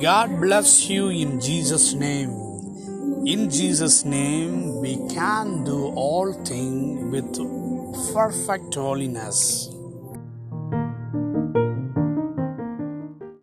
God bless you in Jesus' name. In Jesus' name, we can do all things with perfect holiness.